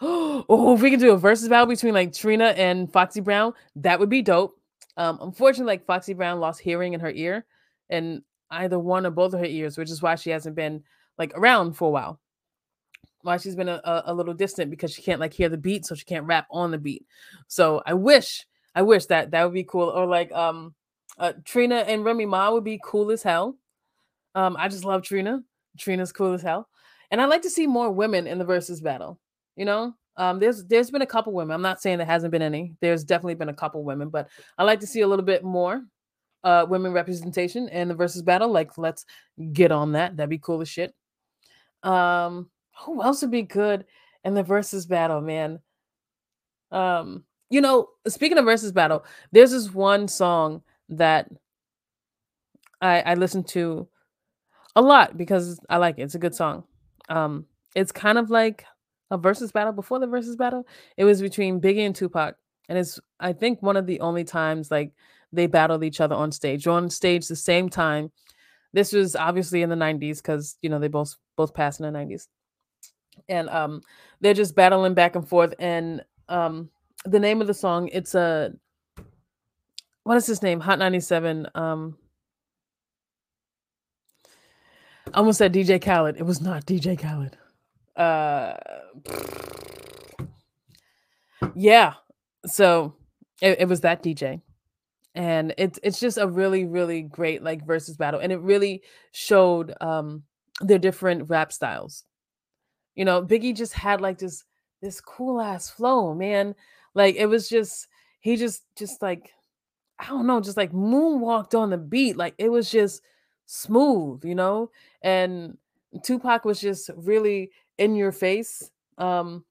oh, if we could do a versus battle between like Trina and Foxy Brown, that would be dope. Um, unfortunately, like Foxy Brown lost hearing in her ear, and either one or both of her ears, which is why she hasn't been like around for a while. Why she's been a, a, a little distant because she can't like hear the beat, so she can't rap on the beat. So I wish, I wish that that would be cool. Or like um, uh, Trina and Remy Ma would be cool as hell. Um, I just love Trina. Trina's cool as hell, and I like to see more women in the versus battle. You know, um, there's there's been a couple women. I'm not saying there hasn't been any. There's definitely been a couple women, but I like to see a little bit more uh women representation in the versus battle. Like, let's get on that. That'd be cool as shit. Um, who else would be good in the versus battle, man? Um, you know, speaking of versus battle, there's this one song that I I listen to a lot because I like it. It's a good song. Um, it's kind of like a versus battle before the versus battle. It was between Biggie and Tupac, and it's I think one of the only times like they battled each other on stage on stage the same time. This was obviously in the 90s because you know they both both passed in the 90s. And um they're just battling back and forth. And um the name of the song, it's a what is his name? Hot 97. Um I almost said DJ Khaled. It was not DJ Khaled. Uh yeah. So it, it was that DJ and it's it's just a really really great like versus battle and it really showed um their different rap styles you know biggie just had like this this cool ass flow man like it was just he just just like i don't know just like moonwalked on the beat like it was just smooth you know? And tupac was just really in your face um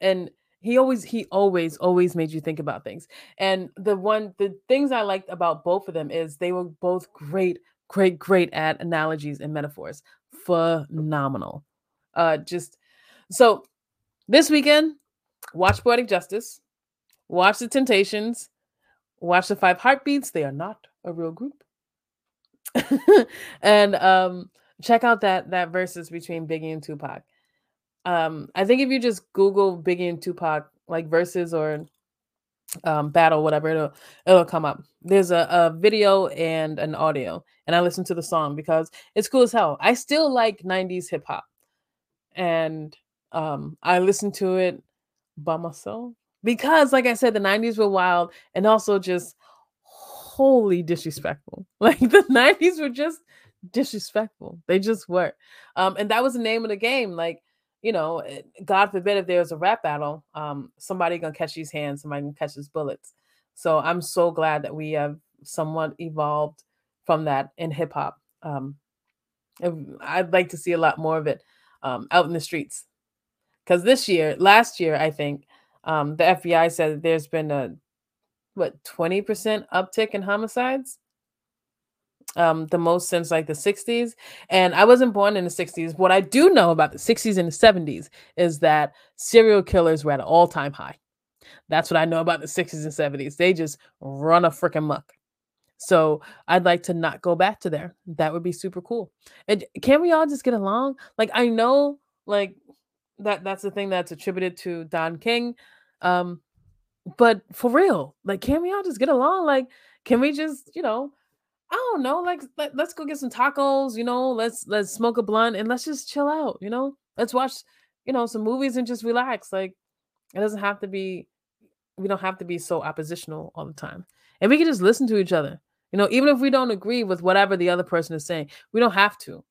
and he always he always always made you think about things. And the one the things i liked about both of them is they were both great great great at analogies and metaphors. Phenomenal. Uh just so this weekend watch poetic justice watch the temptations watch the five heartbeats they are not a real group and um check out that that verses between biggie and tupac um, I think if you just Google Biggie and Tupac like verses or um battle, whatever, it'll it'll come up. There's a, a video and an audio, and I listen to the song because it's cool as hell. I still like 90s hip hop. And um I listen to it by myself because like I said, the 90s were wild and also just wholly disrespectful. Like the 90s were just disrespectful. They just were. Um, and that was the name of the game. Like you know, eh, God forbid if there's a rap battle, um, somebody gonna catch these hands, somebody gonna catch these bullets. So I'm so glad that we have somewhat evolved from that in hip hop. Um, I'd like to see a lot more of it um, out in the streets. Because this year, last year, I think um, the FBI said there's been a what 20% uptick in homicides? Um the most since like the 60s and i wasn't born in the 60s what i do know about the 60s and the 70s is that serial killers were at an all-time high. That's what i know about the 60s and 70s they just run a freaking muck. So i'd like to not go back to there. That would be super cool. And can we all just get along? Like i know like that that's the thing that's attributed to don king um but for real like can we all just get along like can we just you know I don't know, like let, let's go get some tacos, you know, let's let's smoke a blunt and let's just chill out, you know. Let's watch, you know, some movies and just relax. Like it doesn't have to be we don't have to be so oppositional all the time. And we can just listen to each other. You know, even if we don't agree with whatever the other person is saying, we don't have to.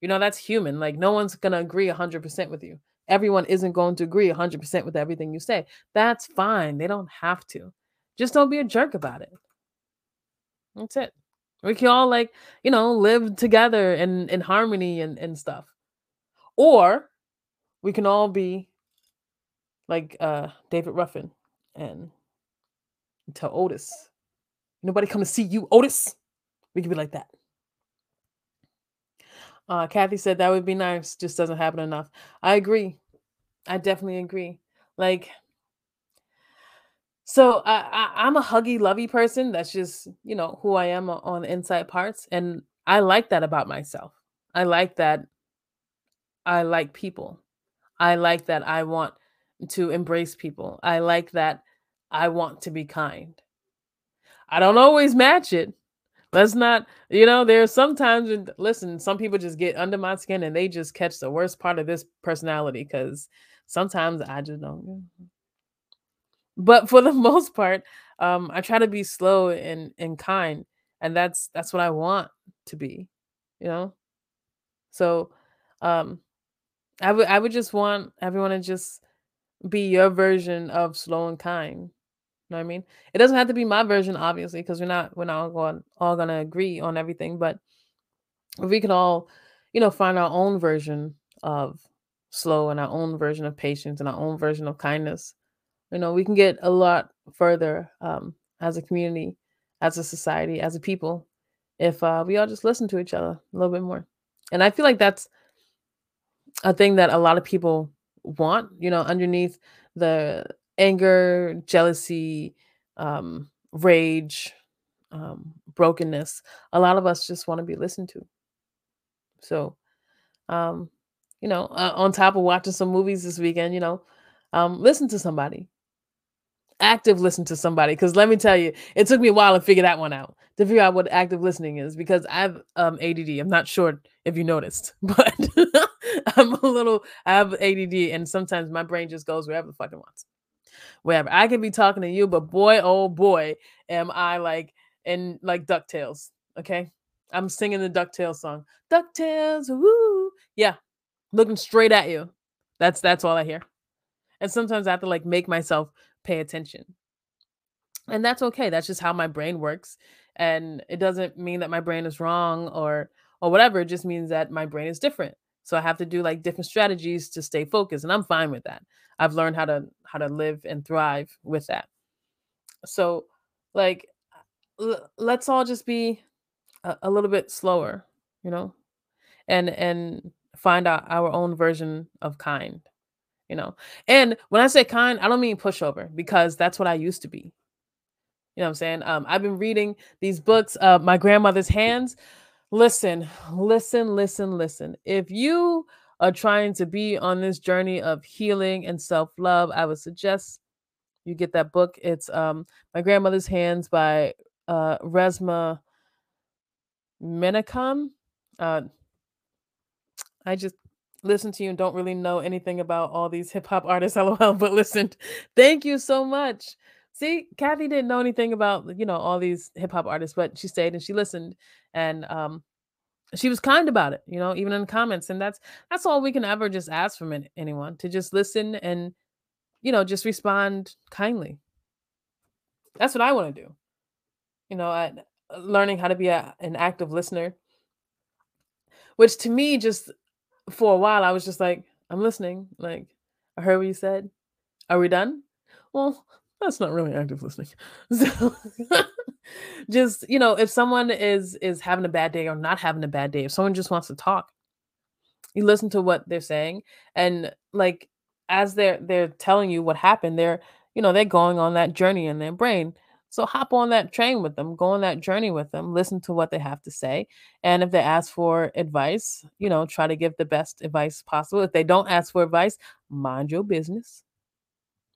You know, that's human. Like no one's to agree 100% with you. Everyone isn't going to agree 100% with everything you say. That's fine. They don't have to. Just don't be a jerk about it. That's it. We can all like, you know, live together in in harmony and and stuff. Or we can all be like uh David Ruffin and tell Otis, nobody come to see you, Otis. We can be like that. Uh, Kathy said that would be nice, just doesn't happen enough. I agree. I definitely agree. Like, so I, I I'm a huggy, lovey person. That's just you know who I am on inside parts, and I like that about myself. I like that. I like people. I like that. I want to embrace people. I like that. I want to be kind. I don't always match it. Let's not, you know, there's sometimes, listen, some people just get under my skin and they just catch the worst part of this personality because sometimes I just don't but for the most part um i try to be slow and and kind and that's that's what i want to be you know? So um i would i would just want everyone to just be your version of slow and kind you know what i mean? It doesn't have to be my version obviously because we're not we're not all going all gonna agree on everything but if we can all you know find our own version of slow and our own version of patience and our own version of kindness you know we can get a lot further um, as a community as a society as a people if uh, we all just listen to each other a little bit more. And i feel like that's a thing that a lot of people want you know underneath the anger jealousy um, rage um, brokenness a lot of us just want to be listened to. So um, you know uh, on top of watching some movies this weekend you know um, listen to somebody. Active listen to somebody because let me tell you it took me a while to figure that one out to figure out what active listening is because i've um add i'm not sure if you noticed but i'm a little i have add and sometimes my brain just goes wherever the fuck it wants wherever i can be talking to you but boy oh boy am i like in like ducktales okay i'm singing the ducktales song ducktales woo yeah looking straight at you that's that's all i hear and sometimes i have to like make myself pay attention. And that's okay. That's just how my brain works. And it doesn't mean that my brain is wrong or or whatever. It just means that my brain is different. So I have to do like different strategies to stay focused and I'm fine with that. I've learned how to how to live and thrive with that. So like l- let's all just be a, a little bit slower, you know? And and find out our own version of kind you know. And when I say kind, I don't mean pushover because that's what I used to be. You know what I'm saying? Um, I've been reading these books, uh, My Grandmother's Hands. Listen, listen, listen, listen. If you are trying to be on this journey of healing and self-love, I would suggest you get that book. It's um My Grandmother's Hands by uh Resmaa Menakem. Uh I just listen to you and don't really know anything about all these hip hop artists, lol. But listen, thank you so much. See, Kathy didn't know anything about you know all these hip hop artists, but she stayed and she listened, and um, she was kind about it, you know, even in the comments. And that's that's all we can ever just ask from an- anyone to just listen and you know just respond kindly. That's what I want to do. You know, I, learning how to be a, an active listener, which to me just for a while I was just like, I'm listening. Like, I heard what you said. Are we done? Well, that's not really active listening. So just, you know, if someone is is having a bad day or not having a bad day, if someone just wants to talk, you listen to what they're saying and like as they're they're telling you what happened, they're, you know, they're going on that journey in their brain. So hop on that train with them, go on that journey with them, listen to what they have to say. And if they ask for advice, you know, try to give the best advice possible. If they don't ask for advice, mind your business.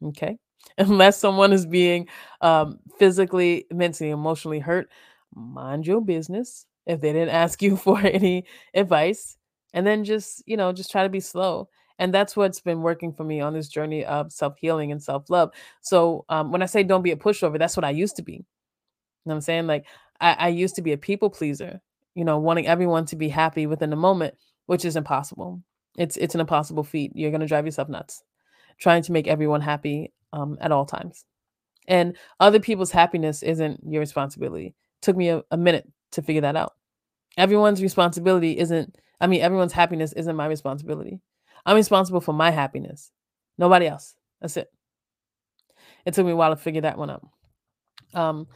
Okay. Unless someone is being um, physically, mentally, emotionally hurt, mind your business. If they didn't ask you for any advice, and then just, you know, just try to be slow. And that's what's been working for me on this journey of self healing and self love. So um, when I say don't be a pushover, that's what I used to be. You know what I'm saying? Like I, I used to be a people pleaser, you know, wanting everyone to be happy within the moment, which is impossible. It's it's an impossible feat. You're gonna drive yourself nuts trying to make everyone happy um, at all times. And other people's happiness isn't your responsibility. Took me a, a minute to figure that out. Everyone's responsibility isn't, I mean, everyone's happiness isn't my responsibility. I'm responsible for my happiness. Nobody else. That's it. It took me a while to figure that one out. Um,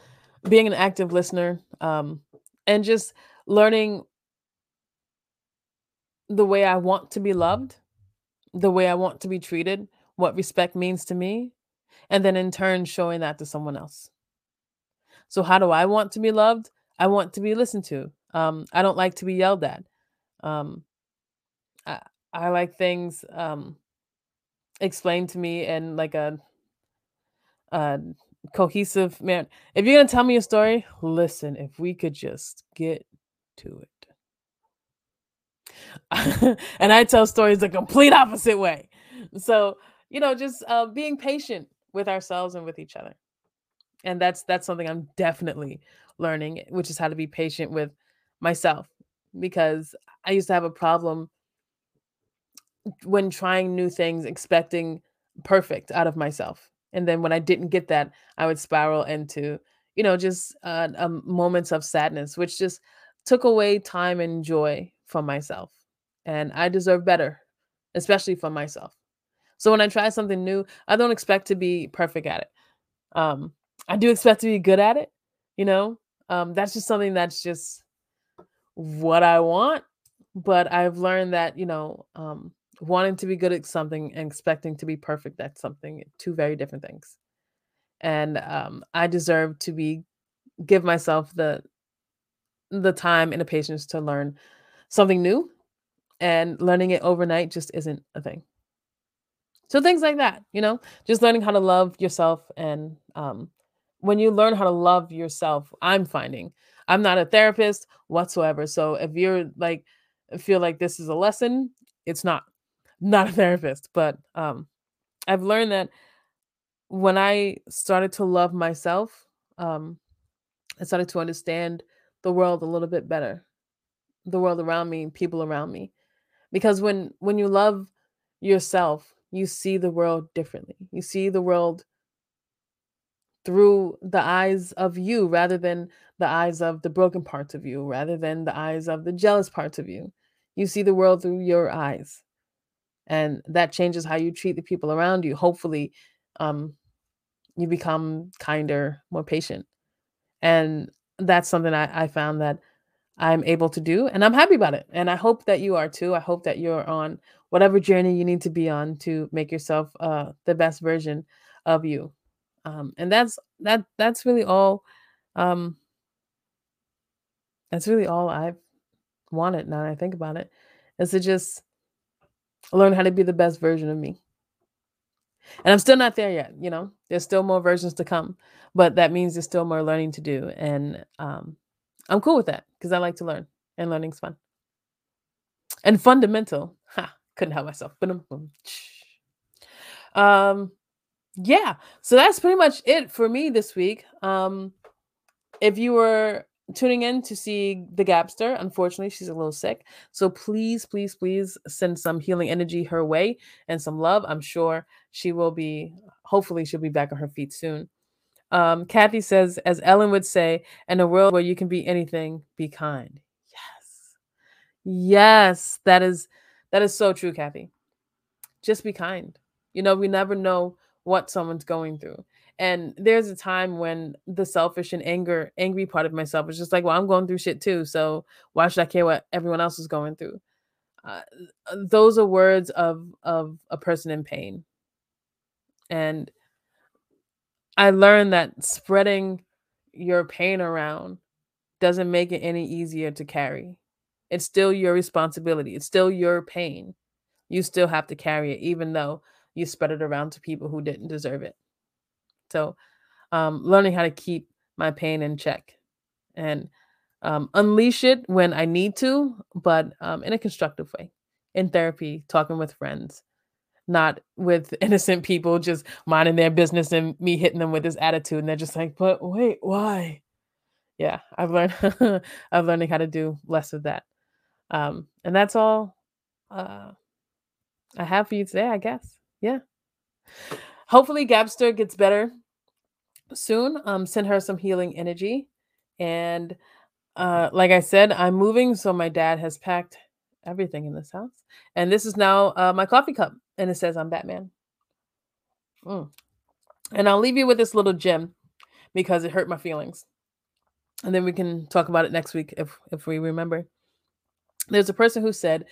being an active listener um, and just learning the way I want to be loved, the way I want to be treated, what respect means to me, and then in turn showing that to someone else. So how do I want to be loved? I want to be listened to. Um, I don't like to be yelled at. Um, I, I like things um, explained to me in like a, a cohesive man. If you're gonna tell me a story, listen. If we could just get to it, and I tell stories the complete opposite way. So you know, just uh, being patient with ourselves and with each other. And that's that's something I'm definitely learning, which is how to be patient with myself because I used to have a problem when trying new things expecting perfect out of myself. And then when I didn't get that, I would spiral into, you know, just uh, um, moments of sadness, which just took away time and joy from myself. And I deserve better, especially for myself. So when I try something new, I don't expect to be perfect at it. Um, I do expect to be good at it. You know, um, that's just something that's just what I want. But I've learned that you know, um, wanting to be good at something and expecting to be perfect at something, two very different things. And um, I deserve to be give myself the the time and the patience to learn something new and learning it overnight just isn't a thing so things like that, you know, just learning how to love yourself. And um, when you learn how to love yourself, I'm finding I'm not a therapist whatsoever. So if you're like, feel like this is a lesson, it's not, not a therapist. But um, I've learned that when I started to love myself, um, I started to understand the world a little bit better, the world around me, people around me. Because when when you love yourself, you see the world differently. You see the world through the eyes of you rather than the eyes of the broken parts of you, rather than the eyes of the jealous parts of you. You see the world through your eyes. And that changes how you treat the people around you. Hopefully, um, you become kinder, more patient. And that's something I, I found that I'm able to do. And I'm happy about it. And I hope that you are too. I hope that you're on whatever journey you need to be on to make yourself uh, the best version of you. Um, and that's that that's really all um, that's really all I've wanted now that I think about it is to just learn how to be the best version of me. And I'm still not there yet, you know. There's still more versions to come, but that means there's still more learning to do and um, I'm cool with that because I like to learn and learning's fun. And fundamental. Ha, couldn't help myself. Um yeah, so that's pretty much it for me this week. Um if you were tuning in to see the Gapster. Unfortunately, she's a little sick. So please, please, please send some healing energy her way and some love. I'm sure she will be, hopefully, she'll be back on her feet soon. Um, Kathy says, as Ellen would say, in a world where you can be anything, be kind. Yes. Yes, that is that is so true, Kathy. Just be kind. You know, we never know what someone's going through. And there's a time when the selfish and anger, angry part of myself is just like, well, I'm going through shit too. So why should I care what everyone else is going through? Uh, those are words of of a person in pain. And I learned that spreading your pain around doesn't make it any easier to carry. It's still your responsibility. It's still your pain. You still have to carry it, even though you spread it around to people who didn't deserve it. So, um, learning how to keep my pain in check and um, unleash it when I need to, but um, in a constructive way, in therapy, talking with friends, not with innocent people just minding their business and me hitting them with this attitude. And they're just like, but wait, why? Yeah, I've learned, I'm learning how to do less of that. Um, and that's all uh, I have for you today, I guess. Yeah. Hopefully, Gabster gets better soon. Um, send her some healing energy. And uh, like I said, I'm moving, so my dad has packed everything in this house. And this is now uh, my coffee cup, and it says I'm Batman. Mm. And I'll leave you with this little gem because it hurt my feelings. And then we can talk about it next week if if we remember. There's a person who said,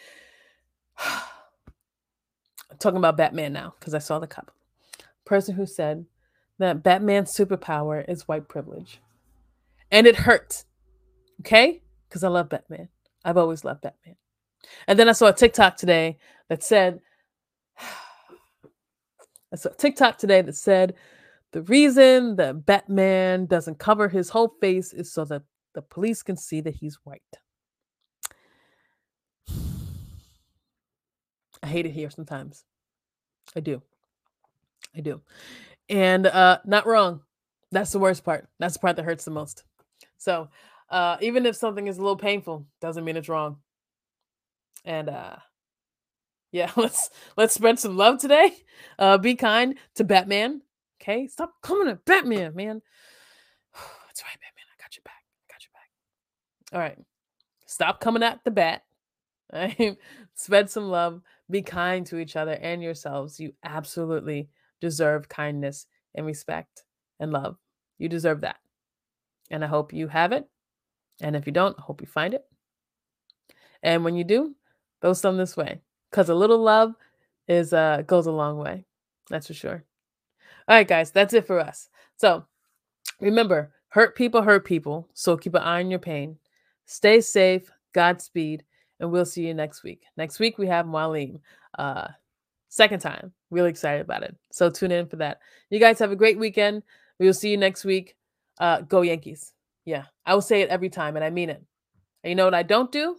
talking about Batman now because I saw the cup. Person who said that Batman's superpower is white privilege. And it hurt. Okay? Because I love Batman. I've always loved Batman. And then I saw a TikTok today that said, I saw TikTok today that said the reason that Batman doesn't cover his whole face is so that the police can see that he's white. I hate it here sometimes. I do. I do. And uh not wrong. That's the worst part. That's the part that hurts the most. So, uh even if something is a little painful, doesn't mean it's wrong. And uh yeah, let's let's spread some love today. Uh be kind to Batman. Okay? Stop coming at Batman, man. That's right, Batman. I got your back. I got your back. All right. Stop coming at the bat. Right? Spread some love. Be kind to each other and yourselves. You absolutely deserve kindness and respect and love. You deserve that. And I hope you have it. And if you don't, I hope you find it. And when you do, throw some this way. Because a little love is uh goes a long way. That's for sure. All right, guys, that's it for us. So remember, hurt people hurt people. So keep an eye on your pain. Stay safe. Godspeed and we'll see you next week. Next week we have Marlene. Uh second time. Really excited about it. So tune in for that. You guys have a great weekend. We will see you next week. Uh go Yankees. Yeah. I will say it every time and I mean it. And you know what I don't do?